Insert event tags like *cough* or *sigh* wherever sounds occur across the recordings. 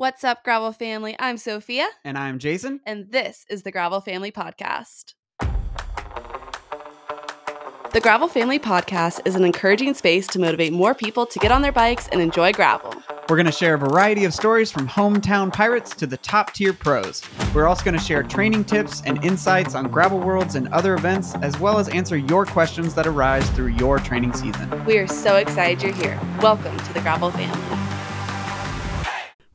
What's up, Gravel family? I'm Sophia, And I'm Jason. and this is the Gravel Family Podcast. The Gravel Family Podcast is an encouraging space to motivate more people to get on their bikes and enjoy gravel. We're going to share a variety of stories from hometown pirates to the top tier pros. We're also going to share training tips and insights on gravel worlds and other events, as well as answer your questions that arise through your training season. We are so excited you're here. Welcome to the Gravel Family.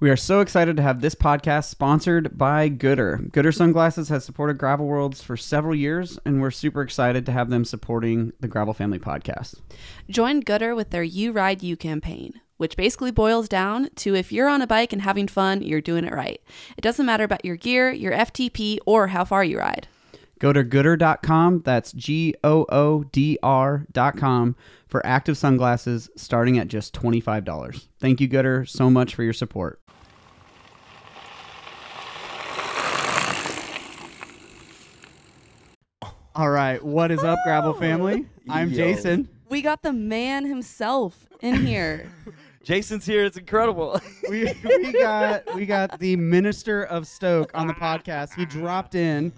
We are so excited to have this podcast sponsored by Goodr. Goodr Sunglasses has supported Gravel Worlds for several years, and we're super excited to have them supporting the Gravel Family podcast. Join Goodr with their You Ride You campaign, which basically boils down to if you're on a bike and having fun, you're doing it right. It doesn't matter about your gear, your FTP, or how far you ride. Go to goodr.com, that's G O O D R.com, for active sunglasses starting at just $25. Thank you, Goodr, so much for your support. All right, what is up, Gravel family? I'm Yo. Jason. We got the man himself in here. *laughs* Jason's here. It's incredible. *laughs* We, we got we got the minister of Stoke on the podcast. He dropped in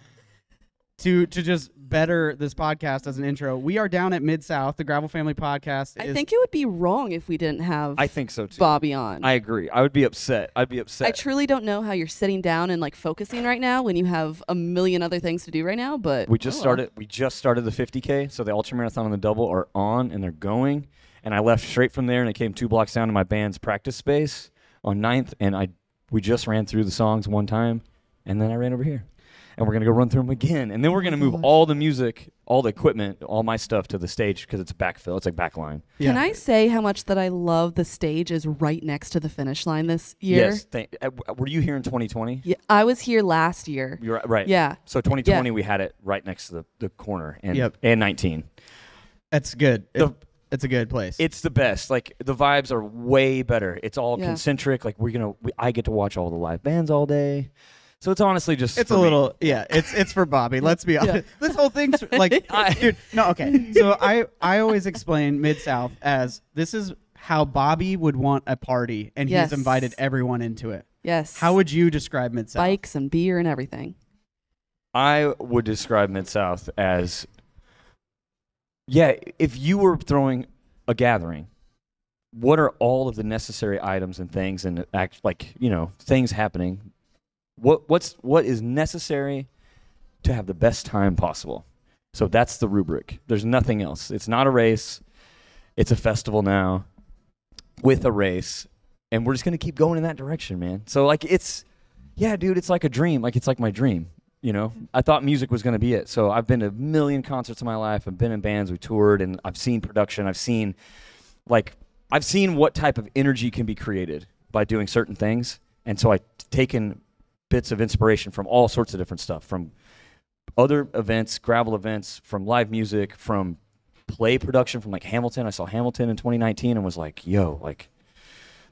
to to just better this podcast as an intro. We are down at Mid South. The Gravel Family Podcast. I is- think it would be wrong if we didn't have I think so too. Bobby on. I agree. I would be upset. I'd be upset. I truly don't know how you're sitting down and like focusing right now when you have a million other things to do right now, but we just oh started. We just started the 50k. So the ultra marathon and the double are on and they're going. And I left straight from there and I came two blocks down to my band's practice space on 9th. And I we just ran through the songs one time, and then I ran over here. And we're gonna go run through them again, and then we're gonna move all the music, all the equipment, all my stuff to the stage because it's backfill. It's like backline. Yeah. Can I say how much that I love the stage is right next to the finish line this year? Yes. Thank, uh, were you here in 2020? Yeah, I was here last year. You're right- right. Yeah. So 2020, we had it right next to the, the corner, and Yep. and 19. That's good. It- it's a good place. It's the best. Like the vibes are way better. It's all Yeah. concentric. Like we're gonna, we, I get to watch all the live bands all day. So it's honestly just. It's for a me. little, yeah. It's it's for Bobby. Let's be *laughs* honest. This whole thing's *laughs* like, I- dude. No, okay. So I I always explain Mid South as this is how Bobby would want a party, and Yes. he's invited everyone into it. Yes. How would you describe Mid South? bikes and beer and everything? I would describe Mid South as, yeah, if you were throwing a gathering, what are all of the necessary items and things and act like you know things happening? What what's what is necessary to have the best time possible? So that's the rubric. There's nothing else. It's not a race. It's a festival now with a race, and we're just gonna keep going in that direction, man. So like it's, yeah, dude, it's like a dream. Like it's like my dream. You know, I thought music was going to be it. So I've been to a million concerts in my life. I've been in bands, we toured, and I've seen production. I've seen, like, I've seen what type of energy can be created by doing certain things. And so I've taken bits of inspiration from all sorts of different stuff, from other events, gravel events, from live music, from play production, from like Hamilton. I saw Hamilton in 2019 and was like, yo, like,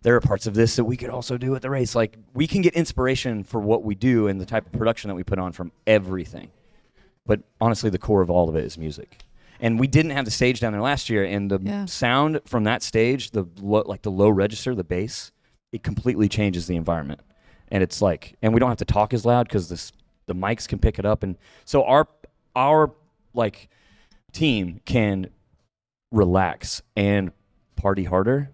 there are parts of this that we could also do at the race. Like we can get inspiration for what we do and the type of production that we put on from everything. But honestly, the core of all of it is music. And we didn't have the stage down there last year, and the Yeah. sound from that stage, the low, like the low register, the bass, it completely changes the environment. And it's like, and we don't have to talk as loud because this the mics can pick it up, and so our our like team can relax and party harder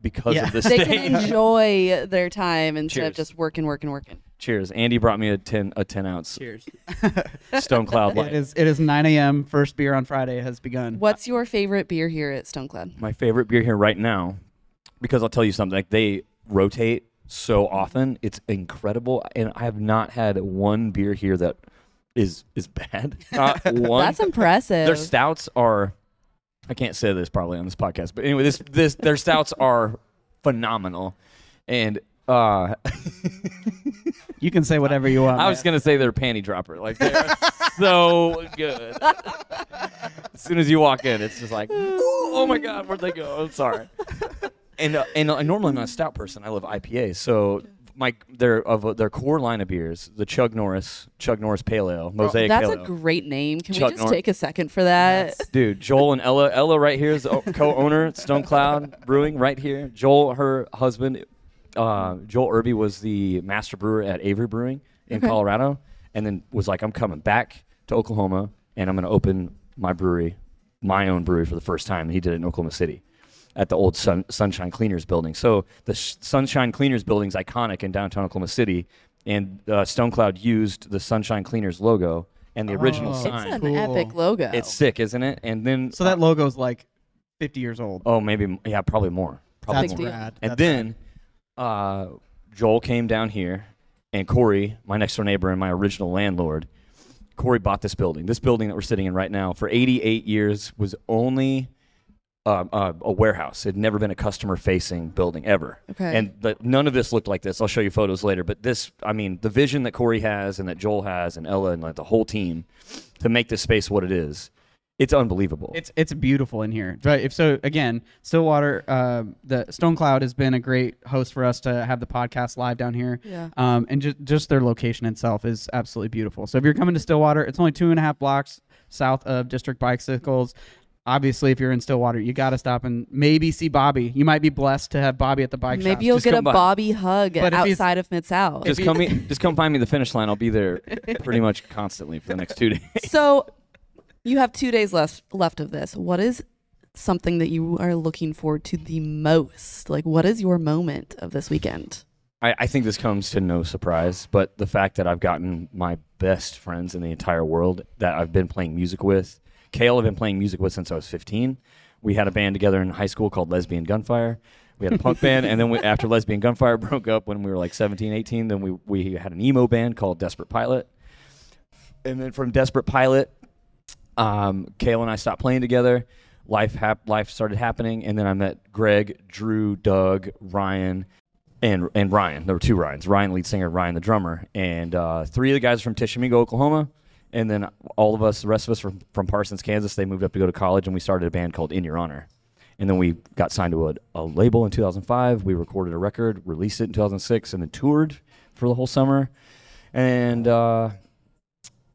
because Yeah. of this. They stage. can *laughs* enjoy their time instead of just working, working, working. Cheers. Andy brought me a ten a ten ounce Cheers. *laughs* Stonecloud it Light. is it is 9 a.m. First beer on Friday has begun. What's your favorite beer here at Stonecloud? My favorite beer here right now, because I'll tell you something. Like they rotate so often, it's incredible, and I have not had one beer here that is is bad. Not *laughs* *laughs* one. That's impressive. Their stouts are. I can't say this probably on this podcast, but anyway, this this their stouts are phenomenal, and uh, You can say whatever you want. I was gonna say they're a panty dropper. Like they're so good. *laughs* as soon as you walk in, it's just like, oh my god, where'd they go? I'm sorry. And uh, and uh, normally I'm not a stout person. I love IPAs. So my their of their core line of beers, the Chug Norris Chug Norris Pale Ale, Mosaic That's Pale a great name. Can we just Norris. take a second for that? Dude, Joel and Ella. Ella right here is the o- *laughs* co-owner Stonecloud Brewing right here. Joel, her husband, uh, Joel Irby was the master brewer at Avery Brewing in Okay. Colorado, and then was like, I'm coming back to Oklahoma, and I'm going to open my brewery, my own brewery for the first time. He did it in Oklahoma City at the old Sun, Sunshine Cleaners building. So the Sh- Sunshine Cleaners building is iconic in downtown Oklahoma City, and uh, Stonecloud used the Sunshine Cleaners logo and the original Oh. It's sign. an Cool. epic logo. It's sick, isn't it? And then So that logo's like 50 years old. oh maybe yeah probably more. Probably That's more. deal. rad. And That's then uh, Joel came down here, and Corey, my next door neighbor and my original landlord, Corey bought this building. This building that we're sitting in right now for 88 years was only uh, uh, a warehouse. It had never been a customer-facing building ever. Okay. And but none of this looked like this. I'll show you photos later. But this, I mean, the vision that Corey has and that Joel has and Ella and like the whole team to make this space what it is, it's unbelievable. It's it's beautiful in here. But if so, again, Stillwater, uh, the Stonecloud has been a great host for us to have the podcast live down here. Yeah. Um, and just just their location itself is absolutely beautiful. So if you're coming to Stillwater, it's only two and a half blocks south of District Bicycles. Obviously, if you're in Stillwater, you got to stop and maybe see Bobby. You might be blessed to have Bobby at the bike shop. Maybe you'll Just get a by. Bobby hug But outside of Mid South. just come, me, just come find me the finish line. I'll be there pretty much constantly for the next two days. *laughs* so you have two days left left of this. What is something that you are looking forward to the most? Like, what is your moment of this weekend? I, I think this comes to no surprise, but the fact that I've gotten my best friends in the entire world that I've been playing music with. Kale, I've been playing music with since I was 15. We had a band together in high school called Lesbian Gunfire. We had a punk band, and then we, after Lesbian Gunfire *laughs* broke up when we were like 17, 18, then we, we had an emo band called Desperate Pilot. And then from Desperate Pilot, um, Kale and I stopped playing together. Life hap- life started happening, and then I met Greg, Drew, Doug, Ryan, and and Ryan. There were two Ryans: Ryan, lead singer, Ryan, the drummer, and uh, three of the guys are from Tishomingo, Oklahoma, and then all of us, the rest of us from from Parsons, Kansas. They moved up to go to college, and we started a band called In Your Honor. And then we got signed to a, a label in 2005. We recorded a record, released it in 2006, and then toured for the whole summer. And uh,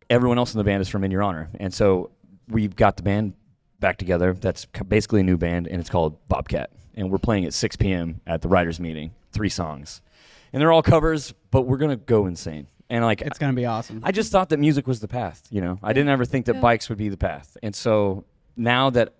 everyone else in the band is from In Your Honor. And so we've got the band back together. That's basically a new band, and it's called Bobcat. And we're playing at 6 p.m. at the riders' meeting, three songs. And they're all covers, but we're going to go insane. And like, It's gonna be awesome. I just thought that music was the path, you know. I didn't ever think that Yeah. bikes would be the path. And so now that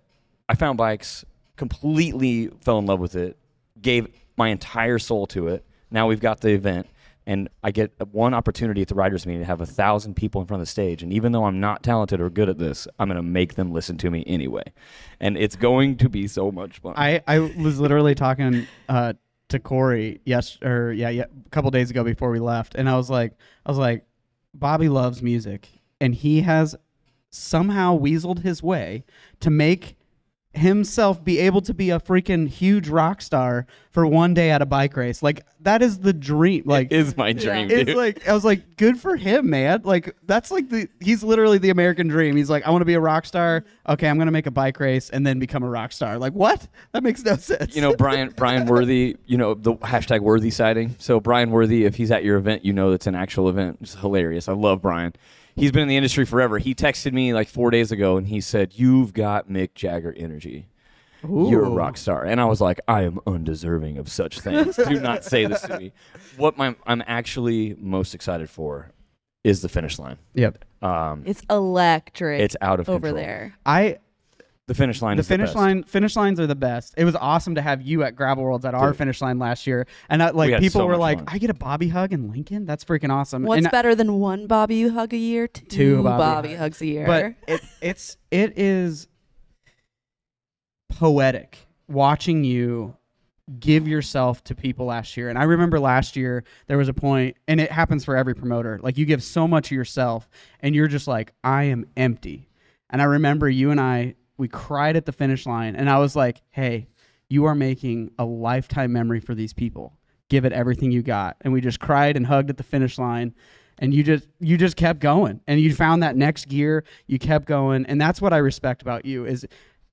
I found bikes, completely fell in love with it, gave my entire soul to it. Now we've got the event and I get one opportunity at the riders meeting to have a thousand people in front of the stage. And even though I'm not talented or good at this, I'm gonna make them listen to me anyway. And it's going to be so much fun. I, I was literally talking uh, to Corey yes or yeah, yeah a couple days ago before we left, and I was like I was like Bobby loves music, and he has somehow weaseled his way to make himself be able to be a freaking huge rock star for one day at a bike race. Like that is the dream. Like it is my dream, it's dude. like I was like, good for him, man. Like that's like the he's literally the American dream. He's like, I want to be a rock star. Okay, I'm gonna make a bike race and then become a rock star. Like what? That makes no sense. you know Brian *laughs* Brian Worthy, you know the hashtag Worthy sighting. So Brian Worthy, if he's at your event, you know it's an actual event. It's hilarious. I love Brian. He's been in the industry forever. He texted me like four days ago and he said, "You've got Mick Jagger energy. You're a rock star." And I was like, "I am undeserving of such things. Do not say this to me." *laughs* What my, I'm actually most excited for is the finish line. Yep. Um, It's electric. it's out of over control. there. I The finish line. the is finish best. line finish lines are the best. It was awesome to have you at Gravel Worlds at our finish line last year, and that, like had people so were like, fun. "I get a Bobby hug in Lincoln. That's freaking awesome." What's and, better than one Bobby hug a year? Two, Two Bobby Bobby, hugs. hugs a year. but it, it's it is poetic watching you give yourself to people last year. And I remember last year there was a point, and it happens for every promoter. Like you give so much of yourself, and you're just like, I am empty. And I remember you and I, we cried at the finish line, and I was like, Hey, you are making a lifetime memory for these people. Give it everything you got. And we just cried and hugged at the finish line and you just you just kept going and you found that next gear you kept going and that's what i respect about you is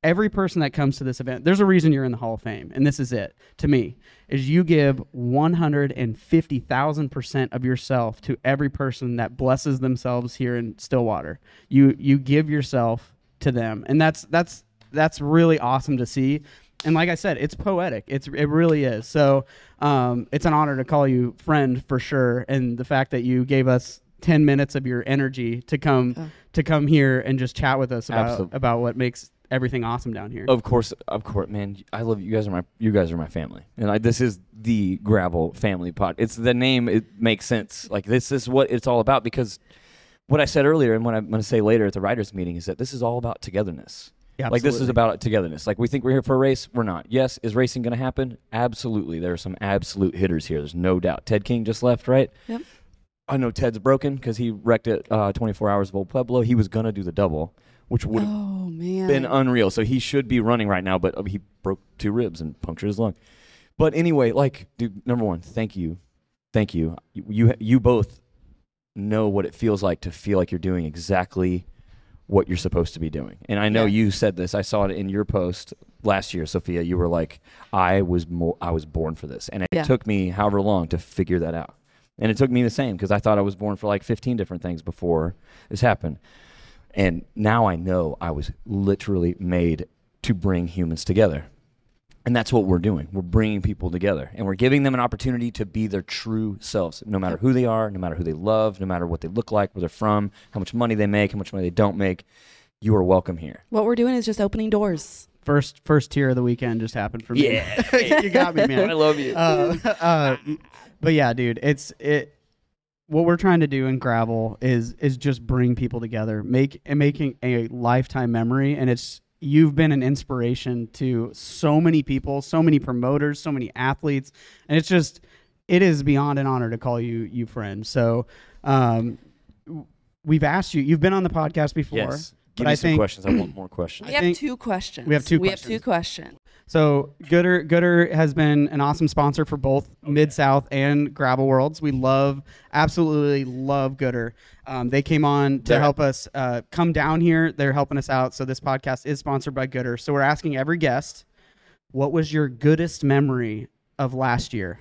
every person that comes to this event there's a reason you're in the hall of fame and this is it to me is you give 150000% of yourself to every person that blesses themselves here in stillwater you you give yourself to them and that's that's that's really awesome to see and like I said, it's poetic. It's it really is. So um, it's an honor to call you friend for sure. And the fact that you gave us ten minutes of your energy to come Oh. to come here and just chat with us about Absolute- about what makes everything awesome down here. Of course, of course, man. I love you. You guys are my you guys are my family, and I, this is the Gravel Family Pod. It's the name. It makes sense. Like this is what it's all about because what I said earlier and what I'm going to say later at the riders' meeting is that this is all about togetherness. Yeah, Like this is about togetherness. Like we think we're here for a race, we're not. Yes, is racing going to happen? Absolutely. There are some absolute hitters here. There's no doubt. Ted King just left, right? Yep. I know Ted's broken because he wrecked it. Uh, 24 hours of Old Pueblo. He was going to do the double, which would have Oh been unreal. So he should be running right now, but uh, he broke two ribs and punctured his lung. But anyway, like, dude, number one, thank you, thank you. You you, you both know what it feels like to feel like you're doing exactly what you're supposed to be doing. And I know you said this. I saw it in your post last year, Sophia. You were like, I was more, I was born for this, and it Yeah. took me however long to figure that out. And it took me the same because I thought I was born for like 15 different things before this happened. And now I know I was literally made to bring humans together. And that's what we're doing. We're bringing people together and we're giving them an opportunity to be their true selves, no matter who they are, no matter who they love, no matter what they look like, where they're from, how much money they make, how much money they don't make. You are welcome here. what we're doing is just opening doors. first first tier of the weekend just happened for me. Yeah. *laughs* you got me, man. I love you. uh, uh, but yeah, dude, it's it. What we're trying to do in gravel is is just bring people together, make and making a lifetime memory, and it's you've been an inspiration to so many people, so many promoters, so many athletes, and it's just it is beyond an honor to call you you friend. So, um, we've asked you. You've been on the podcast before. yes. Give but me I some think- questions. I want more questions. We I have think- two questions. we have two We have two questions. So Goodr Goodr has been an awesome sponsor for both Mid South and Gravel Worlds. We love, absolutely love Goodr. Um, they came on to They're- help us uh, come down here. They're helping us out. So this podcast is sponsored by Goodr. So we're asking every guest, what was your goodest memory of last year?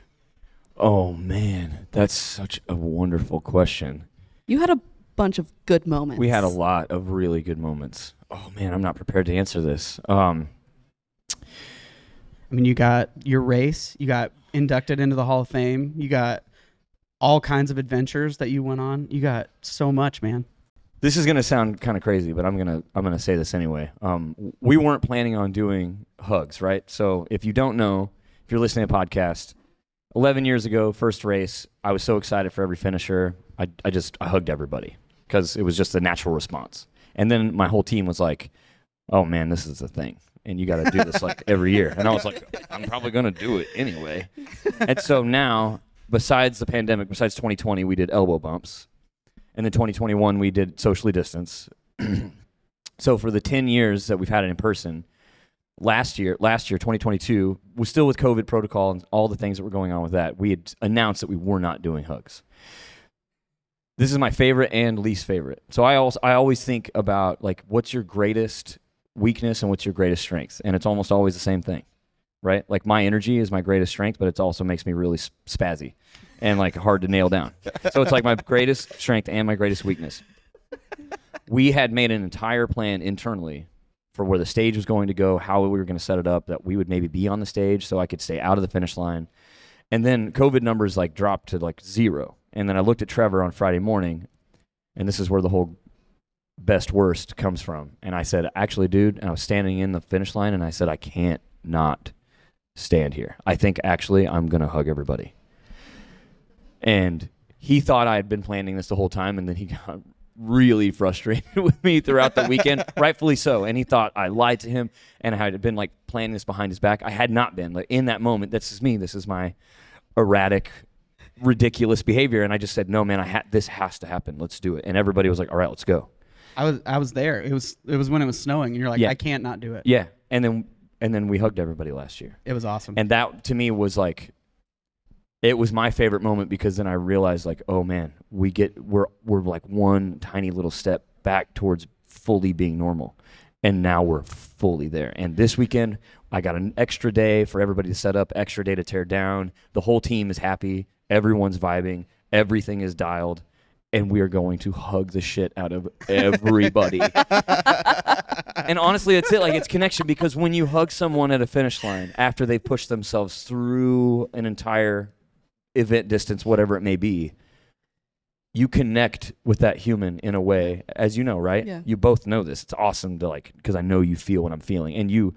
Oh, man. That's such a wonderful question. You had a bunch of good moments. We had a lot of really good moments. Oh, man. I'm not prepared to answer this. Um, I mean, you got your race, you got inducted into the Hall of Fame, you got all kinds of adventures that you went on. You got so much, man. This is gonna sound kind of crazy, but I'm gonna I'm gonna say this anyway. Um, we weren't planning on doing hugs, right? So if you don't know, if you're listening to a podcast, 11 years ago, first race, I was so excited for every finisher. I I just I hugged everybody because it was just a natural response. And then my whole team was like, "Oh man, this is the thing." And you got to do this like every year. And I was like, I'm probably going to do it anyway. and so now, besides the pandemic, besides 2020, we did elbow bumps. And then 2021, we did socially distance. *clears throat* so for the 10 years that we've had it in person, last year, last year, 2022, was still with COVID protocol and all the things that were going on with that. We had announced that we were not doing hugs. This is my favorite and least favorite. So I also I always think about like what's your greatest weakness and what's your greatest strength, and it's almost always the same thing, right? Like my energy is my greatest strength, but it also makes me really spazzy and like hard to nail down. So it's like my greatest strength and my greatest weakness. We had made an entire plan internally for where the stage was going to go, how we were going to set it up, that we would maybe be on the stage so I could stay out of the finish line. And then COVID numbers like dropped to like zero. And then I looked at Trevor on Friday morning, and this is where the whole best worst comes from. And I said, actually, dude, and I was standing in the finish line, and I said, I can't not stand here. I think actually I'm going to hug everybody. And he thought I had been planning this the whole time, and then he *laughs* got really frustrated *laughs* with me throughout the weekend, *laughs* rightfully so. And he thought I lied to him and I had been like planning this behind his back. I had not been. Like in that moment, this is me. This is my erratic, ridiculous behavior. And I just said, no, man, I ha- this has to happen. Let's do it. And everybody was like, all right, let's go. I was I was there. It was it was when it was snowing, and you're like, Yeah. I can't not do it. Yeah. And then and then we hugged everybody last year. It was awesome. And that to me was like it was my favorite moment because then I realized like, oh man, we get we're we're like one tiny little step back towards fully being normal. And now we're fully there. And this weekend I got an extra day for everybody to set up, extra day to tear down. The whole team is happy, everyone's vibing, everything is dialed. And we are going to hug the shit out of everybody. *laughs* and honestly, that's it. Like it's connection because when you hug someone at a finish line after they've pushed themselves through an entire event distance, whatever it may be, you connect with that human in a way, as you know, right? Yeah. You both know this. It's awesome to like because I know you feel what I'm feeling, and you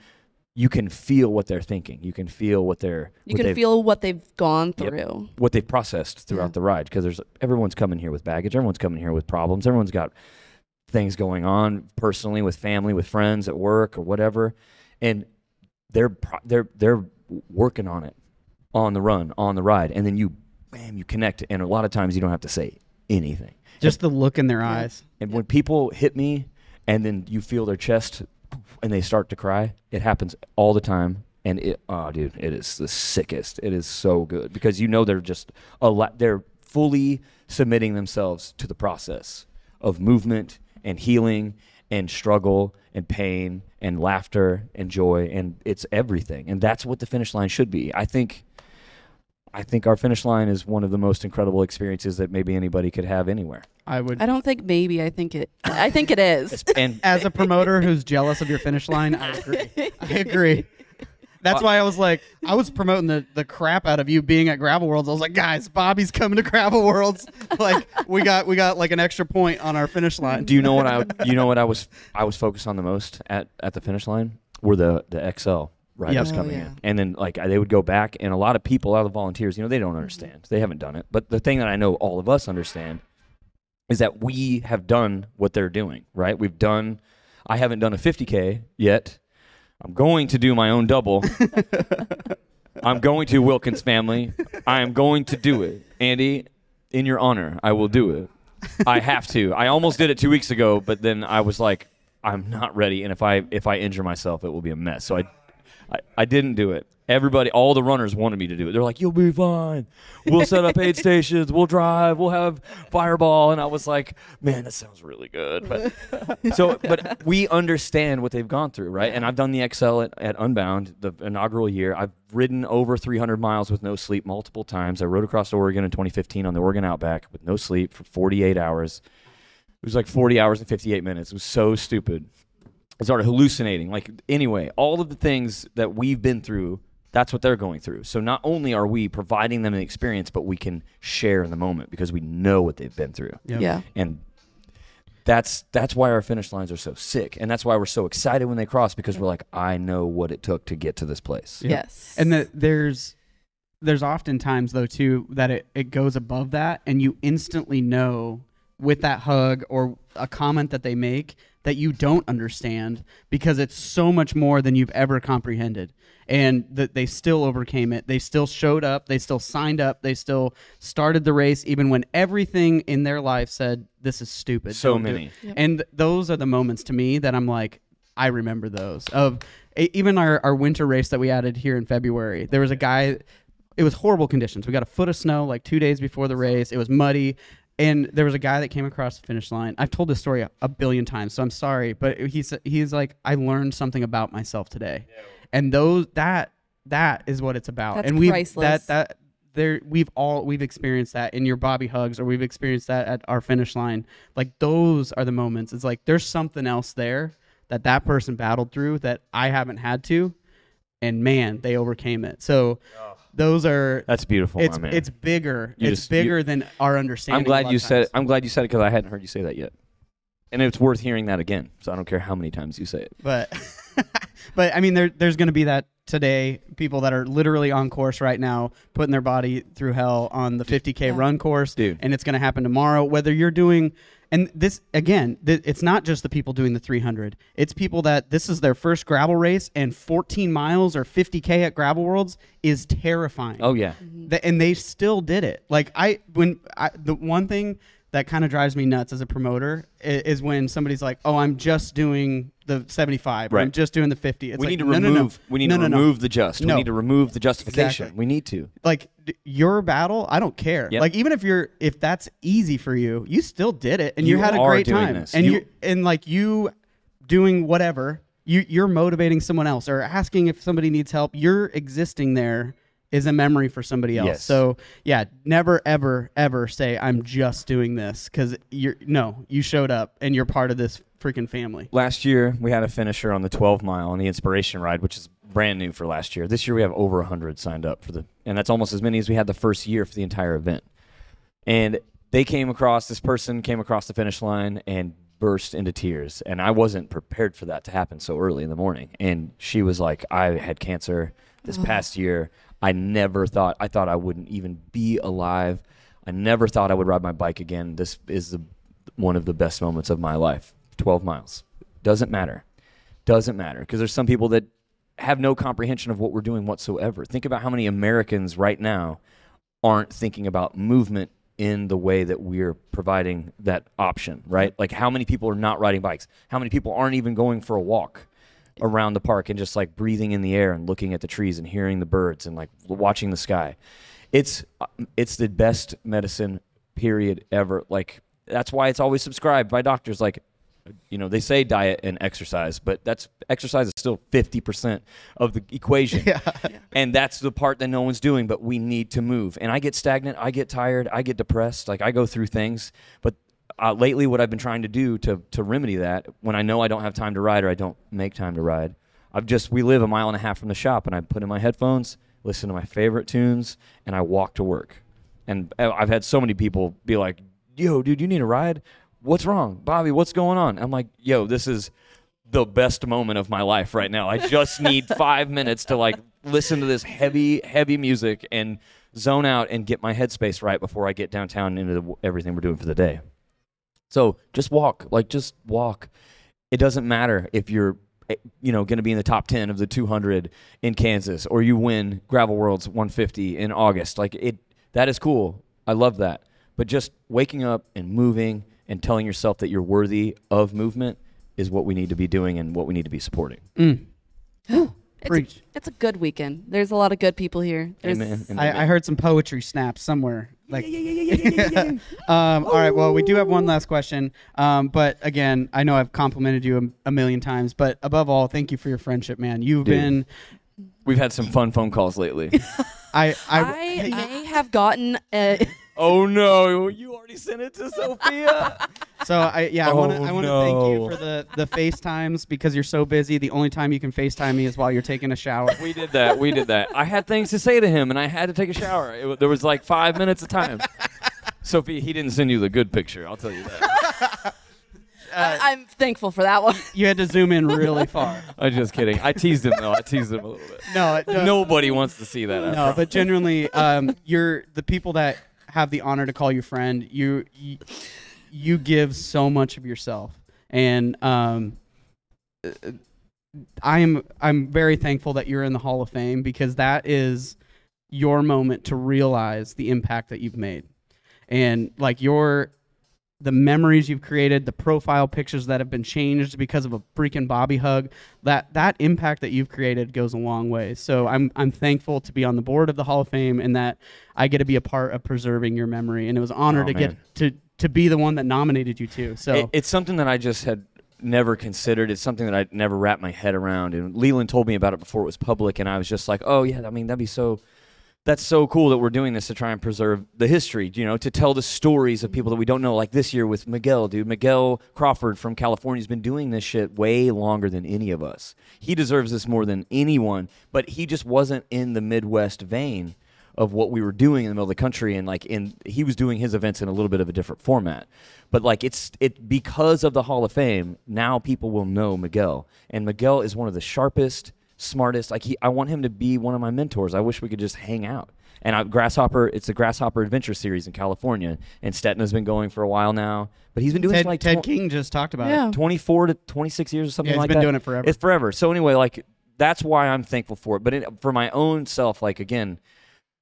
you can feel what they're thinking. You can feel what they're You what can feel what they've gone Yep. through. what they've processed throughout Yeah. the ride because there's everyone's coming here with baggage everyone's coming here with problems everyone's got things going on personally with family with friends at work or whatever and they're they're they're working on it on the run on the ride and then you bam you connect and a lot of times you don't have to say anything Just the look in their Yeah. eyes. and when people hit me and then you feel their chest and they start to cry, it happens all the time. And it, oh, dude, it is the sickest. It is so good because you know they're just a lot, they're fully submitting themselves to the process of movement and healing and struggle and pain and laughter and joy. And it's everything. And that's what the finish line should be. I think. I think our finish line is one of the most incredible experiences that maybe anybody could have anywhere. I would. I don't think maybe. I think it. I think it is. And *laughs* As a promoter who's jealous of your finish line, I agree. I agree. That's why I was like, I was promoting the, the crap out of you being at Gravel Worlds. I was like, guys, Bobby's coming to Gravel Worlds. *laughs* Like, we got we got like an extra point on our finish line. Do you know what I? You know what I was? I was focused on the most at, at the finish line were the the XL riders Yep. Oh, coming yeah. in, and then like they would go back, and a lot of people, a lot of the volunteers, you know, they don't understand. They haven't done it, but the thing that I know all of us understand is that we have done what they're doing. Right? We've done. I haven't done a 50k yet. I'm going to do my own double. *laughs* I'm going to Wilkins family. I am going to do it, Andy. In your honor, I will do it. I have to. I almost did it two weeks ago, but then I was like, I'm not ready, and if I if I injure myself, it will be a mess. So I, I, I didn't do it. Everybody, all the runners wanted me to do it. They're like, "You'll be fine. We'll set up aid stations. We'll drive. We'll have fireball." And I was like, "Man, that sounds really good." But *laughs* so, but we understand what they've gone through, right? And I've done the XL at, at Unbound, the inaugural year. I've ridden over 300 miles with no sleep multiple times. I rode across Oregon in 2015 on the Oregon Outback with no sleep for 48 hours. It was like 40 hours and 58 minutes. It was so stupid. I started hallucinating. Like, anyway, all of the things that we've been through, that's what they're going through. So not only are we providing them an experience, but we can share in the moment because we know what they've been through. Yep. Yeah. And that's that's why our finish lines are so sick. And that's why we're so excited when they cross because we're like, I know what it took to get to this place. Yep. Yes. And that there's there's often times though too that it, it goes above that and you instantly know with that hug or a comment that they make that you don't understand because it's so much more than you've ever comprehended. And that they still overcame it. They still showed up. They still signed up. They still started the race even when everything in their life said this is stupid. So Don't many. Yep. and those are the moments to me that i'm like i remember those. Of e- even our, our winter race that we added here in february there was a guy it was horrible conditions. We got a foot of snow like two days before the race. It was muddy and there was a guy that came across the finish line. I've told this story a, a billion times so i'm sorry but he's he's like i learned something about myself today. And those that that is what it's about. That's and we that that there we've all we've experienced that in your bobby hugs or we've experienced that at our finish line. Like those are the moments. It's like there's something else there that that person battled through that i haven't had to and man they overcame it. So those are That's beautiful, it's my man. it's bigger You it's just- you- bigger than our understanding I'm glad you said it. I'm glad you said it because I hadn't heard you say that yet. And it's worth hearing that again. So I don't care how many times you say it. but *laughs* *laughs* but I mean there there's going to be that today people that are literally on course right now putting their body through hell on the 50k Yeah. run course Dude. and it's going to happen tomorrow whether you're doing and this again th- it's not just the people doing the 300 it's people that this is their first gravel race and 14 miles or 50k at gravel worlds is terrifying Oh yeah. Mm-hmm. Th- and they still did it. Like I, when I, the one thing that kind of drives me nuts as a promoter is, is when somebody's like, "Oh, I'm just doing the 75, or I'm just doing the 50." It's we like, need to no, remove. no, no. We need to remove the just. We need to remove the justification. Exactly. We need to. Like your battle, I don't care. Yep. Like even if you're if that's easy for you, you still did it and you, You had a great doing time. this. And You- you and like you doing whatever, you you're motivating someone else or asking if somebody needs help. You're existing there is a memory for somebody else. Yes. So yeah, never ever ever say I'm just doing this because you're no, you showed up and you're part of this freaking family. Last year we had a finisher on the 12 mile on the Inspiration Ride, which is brand new for last year. This year we have over 100 signed up for the, and that's almost as many as we had the first year for the entire event. And they came across this person came across the finish line and burst into tears, and I wasn't prepared for that to happen so early in the morning. And she was like, "I had cancer this past year. I never thought I thought I wouldn't even be alive. I never thought I would ride my bike again. This is the one of the best moments of my life. 12 miles. Doesn't matter. Doesn't matter because there's some people that have no comprehension of what we're doing whatsoever. Think about how many Americans right now aren't thinking about movement in the way that we're providing that option, right? Like how many people are not riding bikes? How many people aren't even going for a walk around the park and just like breathing in the air and looking at the trees and hearing the birds and like watching the sky? It's uh, it's the best medicine period ever. Like that's why it's always subscribed by doctors like you know they say diet and exercise but that's exercise is still 50% of the equation. *laughs* And that's the part that no one's doing but we need to move. And i get stagnant i get tired i get depressed like i go through things. But uh, lately what i've been trying to do to, to remedy that when i know i don't have time to ride or i don't make time to ride i've just we live a mile and a half from the shop and i put in my headphones listen to my favorite tunes and i walk to work. And uh, i've had so many people be like yo dude you need a ride what's wrong? Bobby what's going on? I'm like yo this is the best moment of my life right now. I just *laughs* need five minutes to like listen to this heavy heavy music and zone out and get my headspace right before i get downtown into the, everything we're doing for the day. So just walk like just walk. It doesn't matter if you're eh, you know going to be in the top 10 of the 200 in kansas or you win gravel worlds 150 in august. Like it that is cool. I love that. But just waking up and moving and telling yourself that you're worthy of movement is what we need to be doing and what we need to be supporting. Mm. *gasps* It's Preach. a, it's a good weekend. There's a lot of good people here. There's, Amen. and I. I heard some poetry snaps somewhere. Like, *laughs* um, all right. Well, we do have one last question. Um, but again, I know I've complimented you a, a million times, but above all, thank you for your friendship, man. You've Dude. been, We've had some fun phone calls lately. *laughs* I, I, I may have gotten a, *laughs* oh no, you already sent it to Sophia. so I, yeah, I want to, Oh, I want to thank you for the, the FaceTimes because you're so busy. The only time you can FaceTime me is while you're taking a shower. we did that. We did that. I had things to say to him, and I had to take a shower. It, wa- there was like five minutes of time. *laughs* Sophie, he didn't send you the good picture. I'll tell you that. *laughs* I, I'm thankful for that one. You had to zoom in really *laughs* far. I'm just kidding. I teased him though. I teased him a little bit. No, it- no, Nobody wants to see that. No, but genuinely, *laughs* um, you're the people that have the honor to call you friend. You, you, you give so much of yourself, and um, uh, I am I'm very thankful that you're in the Hall of Fame because that is your moment to realize the impact that you've made, and like your the memories you've created, the profile pictures that have been changed because of a freaking Bobby hug, that that impact that you've created goes a long way. So I'm I'm thankful to be on the board of the Hall of Fame and that I get to be a part of preserving your memory. And it was an honor Oh, to man. get to to be the one that nominated you too. So It- it's something that I just had never considered. It's something that I'd never wrapped my head around. And LeLan told me about it before it was public, and I was just like, oh yeah, I mean that'd be so. That's so cool that we're doing this to try and preserve the history, you know, to tell the stories of people that we don't know. Like this year with Miguel, dude. Miguel Crawford from California has been doing this shit way longer than any of us. He deserves this more than anyone, but he just wasn't in the Midwest vein of what we were doing in the middle of the country and like in he was doing his events in a little bit of a different format but like it's it because of the hall of fame now people will know miguel and miguel is one of the sharpest smartest like he i want him to be one of my mentors i wish we could just hang out and I, grasshopper it's the grasshopper adventure series in california and Stetton has been going for a while now but he's been doing it Ted, for like Ted tw- King just talked about Yeah. it. 24 to 26 years or something Yeah, he's like been that. doing it forever. It's forever. So anyway, like that's why I'm thankful for it. But it, for my own self, like again,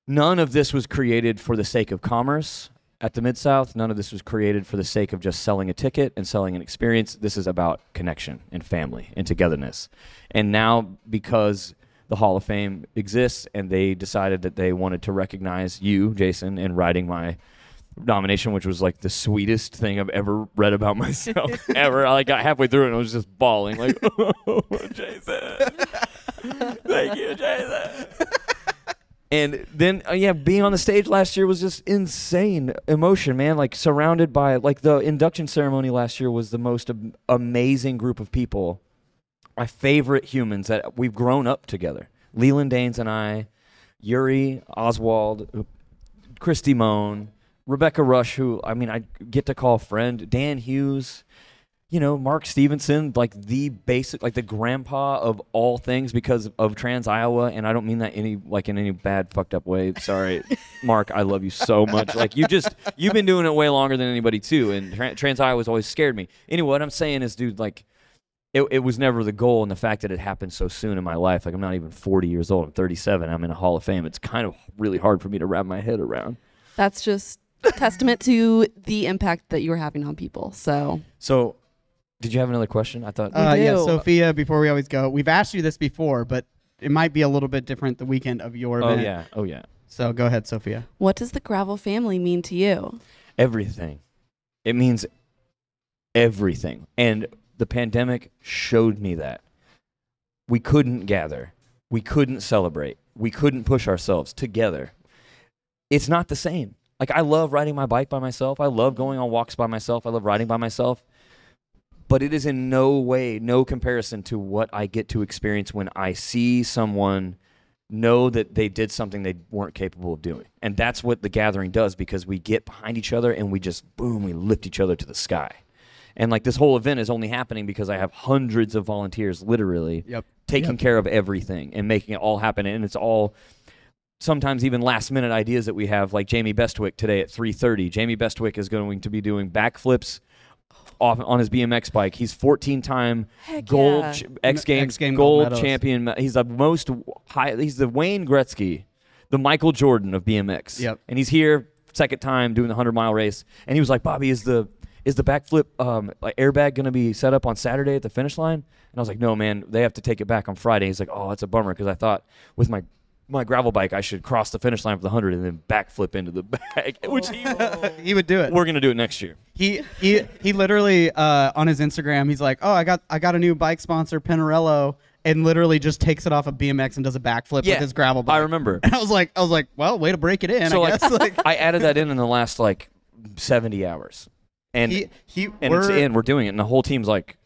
none of this was created for the sake of commerce at the Mid South. None of this was created for the sake of just selling a ticket and selling an experience. This is about connection and family and togetherness. And now because the Hall of Fame exists and they decided that they wanted to recognize you, Jason, in writing my nomination, which was like the sweetest thing I've ever read about *laughs* myself *laughs* ever. I like got halfway through it and I was just bawling, like, *laughs* "Oh, Jason, thank you, Jason." And then uh, yeah, being on the stage last year was just insane emotion, man. Like surrounded by like the induction ceremony last year was the most am- amazing group of people. My favorite humans that we've grown up together. LeLan Dains and I, Yuri Hauswald, Kristi Mohn, Rebecca Rusch, who I mean I get to call friend, Dan Hughes, you know, Mark Stevenson, like the basic, like the grandpa of all things because of Trans Iowa, and I don't mean that any like in any bad fucked up way. Sorry, *laughs* Mark, I love you so much. Like you just you've been doing it way longer than anybody too, and Tran- Trans Iowa's always scared me. Anyway, what I'm saying is, dude, like. It, it was never the goal, and the fact that it happened so soon in my life, like I'm not even 40 years old, I'm 37, I'm in a Hall of Fame. It's kind of really hard for me to wrap my head around. That's just testament to the impact that you were having on people. So So, did you have another question? I thought. Uh, yeah. Sophia. Before we always go, we've asked you this before, but it might be a little bit different the weekend of your oh event. yeah, oh yeah. So go ahead, Sophia. what does the gravel family mean to you? everything. It means everything. And the pandemic showed me that. We couldn't gather. We couldn't celebrate. We couldn't push ourselves together. It's not the same. Like I love riding my bike by myself. I love going on walks by myself. I love riding by myself. But it is in no way, no comparison to what I get to experience when I see someone know that they did something they weren't capable of doing. And that's what the gathering does because we get behind each other and we just boom, we lift each other to the sky. And like this whole event is only happening because I have hundreds of volunteers literally Yep. taking Yep. care of everything and making it all happen and it's all sometimes even last minute ideas that we have like Jamie Bestwick today at 3:30. Jamie Bestwick is going to be doing backflips off on his BMX bike. He's 14-time Heck gold yeah. ch- X Games X Game gold, gold champion. He's the most high. He's the Wayne Gretzky, the Michael Jordan of BMX. Yep. And he's here second time doing the hundred mile race. And he was like, Bobby, is the is the backflip um, like airbag going to be set up on Saturday at the finish line? And I was like, no, man, they have to take it back on Friday. He's like, oh, that's a bummer because I thought with my my gravel bike I should cross the finish line for the hundred and then backflip into the *laughs* bag, which he, *laughs* he would do it. we're gonna do it next year. He he he literally uh, on his Instagram he's like, oh, I got I got a new bike sponsor, Pinarello, and literally just takes it off of BMX and does a backflip Yeah, with his gravel bike. I remember. And *laughs* I was like, I was like, well, way to break it in. so I like, *laughs* like I added that in in the last like seventy hours, and he he and it's in. We're doing it, and the whole team's like,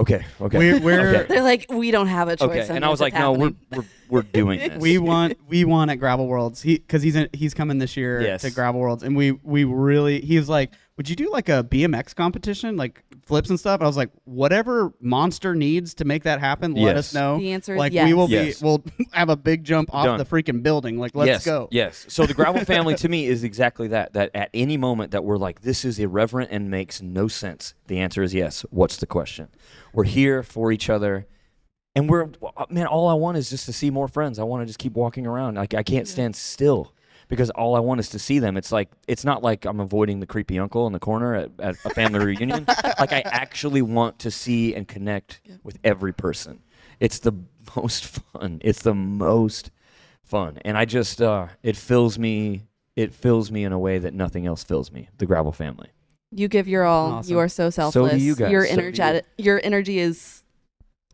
okay, okay, We're, we're Okay. They're like, we don't have a choice. okay. And I was like, it's no, we're, we're we're doing *laughs* this. we want we want at Gravel Worlds. He because he's in, he's coming this year Yes. to Gravel Worlds, and we we really he was like, would you do like a BMX competition, like flips and stuff? And I was like, whatever Monster needs to make that happen, let Yes. us know. The answer is like yes. we will Yes. be we'll *laughs* have a big jump off Done. the freaking building. Like let's yes, go. Yes. So the gravel family to me is exactly that. That at any moment that we're like, this is irreverent and makes no sense. The answer is yes. What's the question? We're here for each other. And we're uh, man, all I want is just to see more friends. I want to just keep walking around. Like I can't stand still because all I want is to see them. It's like it's not like I'm avoiding the creepy uncle in the corner at, at a family reunion. *laughs* Like I actually want to see and connect with every person. It's the most fun. It's the most fun. And I just uh it fills me it fills me in a way that nothing else fills me. The gravel family. You give your all. Awesome. You are so selfless. So do you guys. Your So do you. Your energy is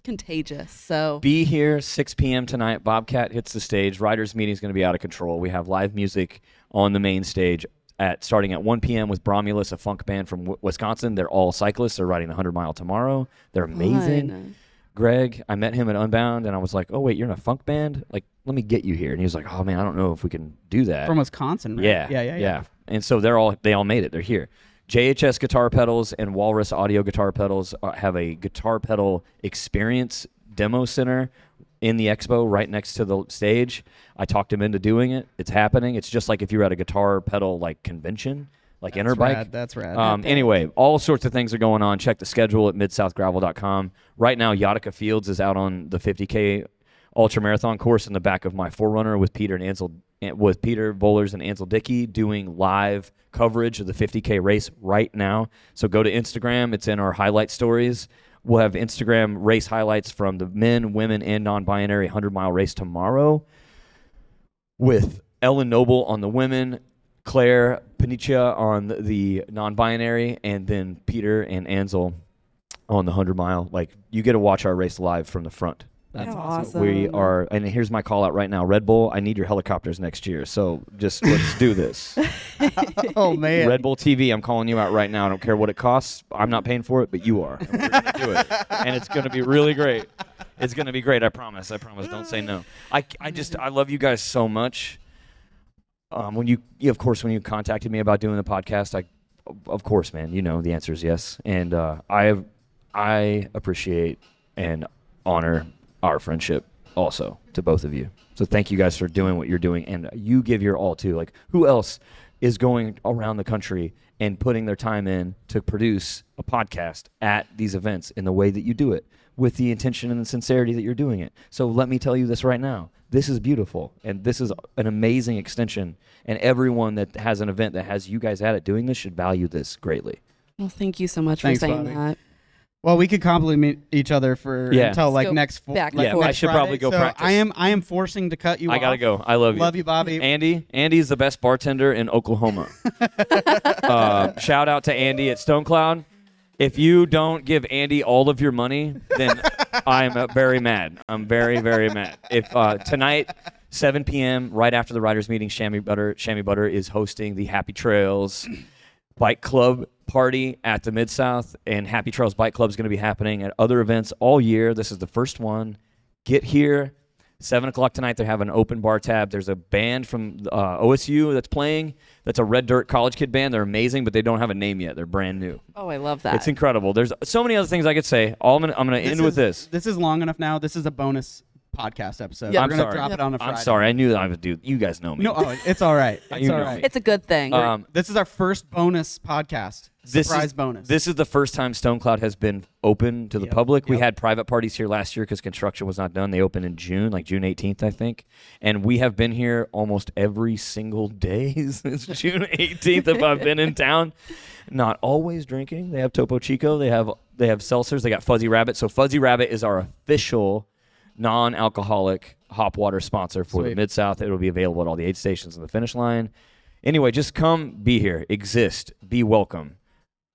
contagious. So Be here 6 p.m. tonight. Bobcat hits the stage. Riders meeting is going to be out of control. We have live music on the main stage at starting at 1 p.m. with Bromulus, a funk band from w- Wisconsin. They're all cyclists. They're riding the 100 mile tomorrow. They're amazing. fun. Greg, I met him at Unbound, and I was like, "Oh wait, you're in a funk band? Like, let me get you here." And he was like, "Oh man, I don't know if we can do that." From Wisconsin, right? Yeah, yeah, yeah, yeah. And so they're all they all made it. They're here. JHS guitar pedals and Walrus audio guitar pedals uh, have a guitar pedal experience demo center in the expo right next to the stage. I talked him into doing it. It's happening. It's just like if you were at a guitar pedal like convention, like That's Interbike. rad, That's rad. Um, *laughs* anyway, all sorts of things are going on. Check the schedule at midsouthgravel.com. Right now, Yatika Fields is out on the 50k ultra marathon course in the back of my Forerunner with Peter and Ansel with Peter Bowlers and Ansel Dickey doing live coverage of the 50k race right now. So go to Instagram. It's in our highlight stories. We'll have Instagram race highlights from the men, women, and non-binary 100 mile race tomorrow with Ellen Noble on the women, Claire Panicia on the, the non-binary, and then Peter and Ansel on the hundred mile. Like you get to watch our race live from the front. That's awesome. awesome. We are, and here's my call out right now. Red Bull, I need your helicopters next year. So just let's do this. *laughs* oh man. Red Bull TV, I'm calling you out right now. I don't care what it costs. I'm not paying for it, but you are. And we're gonna do it, *laughs* and it's gonna be really great. It's gonna be great. I promise. I promise. Don't say no. I, I just I love you guys so much. Um, when you, you, of course, when you contacted me about doing the podcast, I, of course, man, you know the answer is yes, and uh, I, I appreciate and honor our friendship also to both of you. So thank you guys for doing what you're doing, and you give your all too. Like who else is going around the country and putting their time in to produce a podcast at these events in the way that you do it, with the intention and the sincerity that you're doing it. So let me tell you this right now. This is beautiful, and this is an amazing extension. And everyone that has an event that has you guys at it doing this should value this greatly. Well, thank you so much Thanks, for saying Bobby. that. Well, we could compliment each other for Yeah. until like Let's go next fo- back like Yeah, forth. I next should probably Friday. go so practice. I am I am forcing to cut you off. I gotta go. I love you. Love you, Bobby. Andy, Andy's the best bartender in Oklahoma. *laughs* uh, shout out to Andy at Stonecloud. If you don't give Andy all of your money, then I'm uh, very mad. I'm very, very mad. If uh, tonight, 7 p.m., right after the riders' meeting, Chamois Butt'r, Chamois Butt'r is hosting the Happy Trails Bike Club party at the Mid South, and Happy Trails Bike Club is going to be happening at other events all year. This is the first one. Get here. Seven o'clock tonight, they have an open bar tab. There's a band from uh, OSU that's playing. That's a Red Dirt College Kid band. They're amazing, but they don't have a name yet. They're brand new. Oh, I love that. It's incredible. There's so many other things I could say. All I'm gonna, I'm gonna end with this. This is long enough now. This is a bonus podcast episode. Yeah. We're I'm gonna sorry. drop it on a Friday. I'm sorry. I knew that I would do. You guys know me. No, oh, it's all right. *laughs* It's You all know right. me. it's a good thing. Um, this is our first bonus podcast. this Surprise is bonus. This is the first time Stonecloud has been open to the Yep, public. We yep. had private parties here last year because construction was not done. They opened in June, like June 18th, I think. And we have been here almost every single day *laughs* since June 18th. if I've been in *laughs* town, not always drinking. They have Topo Chico. They have they have seltzers. They got Fuzzy Rabbit. So Fuzzy Rabbit is our official non-alcoholic hop water sponsor for the Mid South. It will be available at all the aid stations in the finish line. Anyway, just come, be here, exist, be welcome.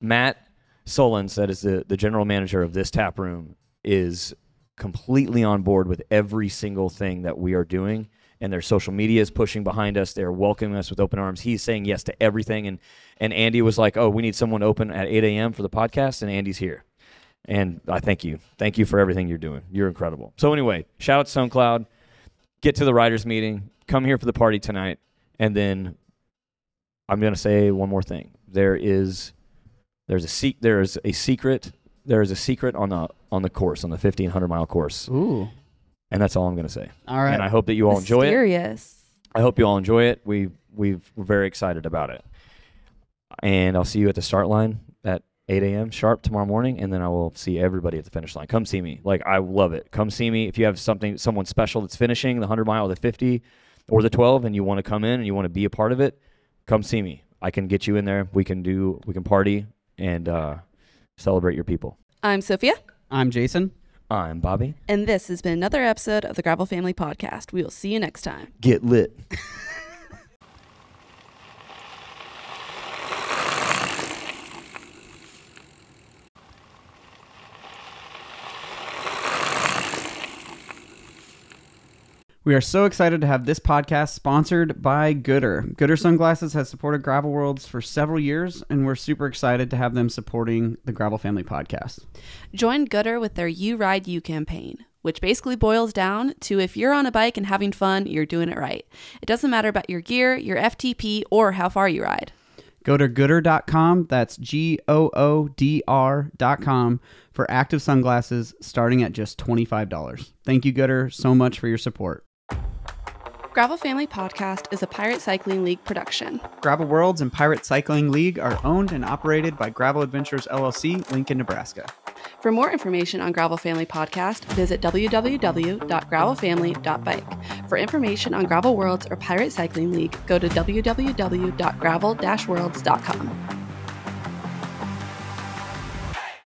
Matt Solons, that is the, the general manager of this tap room, is completely on board with every single thing that we are doing. And their social media is pushing behind us. They're welcoming us with open arms. He's saying yes to everything. And and Andy was like, "Oh, we need someone open at 8 a.m. for the podcast," and Andy's here. And I thank you. Thank you for everything you're doing. You're incredible. So anyway, shout out to Stonecloud. Get to the riders meeting. Come here for the party tonight. And then I'm going to say one more thing. There is there's a se- there is a secret there is a secret on the on the course on the 1500 mile course. Ooh. And that's all I'm going to say. All right. And I hope that you all enjoy it. Mysterious. I hope you all enjoy it. We we've we're very excited about it. And I'll see you at the start line at 8 a.m. sharp tomorrow morning, and then I will see everybody at the finish line. Come see me. Like I love it. Come see me if you have something someone special that's finishing the 100 mile, the 50, or the 12, and you want to come in and you want to be a part of it. Come see me. I can get you in there. We can do we can party and uh, celebrate your people. I'm Sophia, I'm Jason. I'm Bobby. and this has been another episode of the Gravel Family Podcast. We will see you next time. Get lit. *laughs* We are so excited to have this podcast sponsored by Goodr. Goodr Sunglasses has supported Gravel Worlds for several years, and we're super excited to have them supporting the Gravel Family podcast. Join Goodr with their You Ride You campaign, which basically boils down to if you're on a bike and having fun, you're doing it right. It doesn't matter about your gear, your FTP, or how far you ride. Go to goodr.com, that's G O O D R.com, for active sunglasses starting at just $25. Thank you, Goodr, so much for your support. Gravel Family Podcast is a Pirate Cycling League production. Gravel Worlds and Pirate Cycling League are owned and operated by Gravel Adventures LLC, Lincoln, Nebraska. For more information on Gravel Family Podcast, visit www.gravelfamily.bike. For information on Gravel Worlds or Pirate Cycling League, go to www.gravel-worlds.com.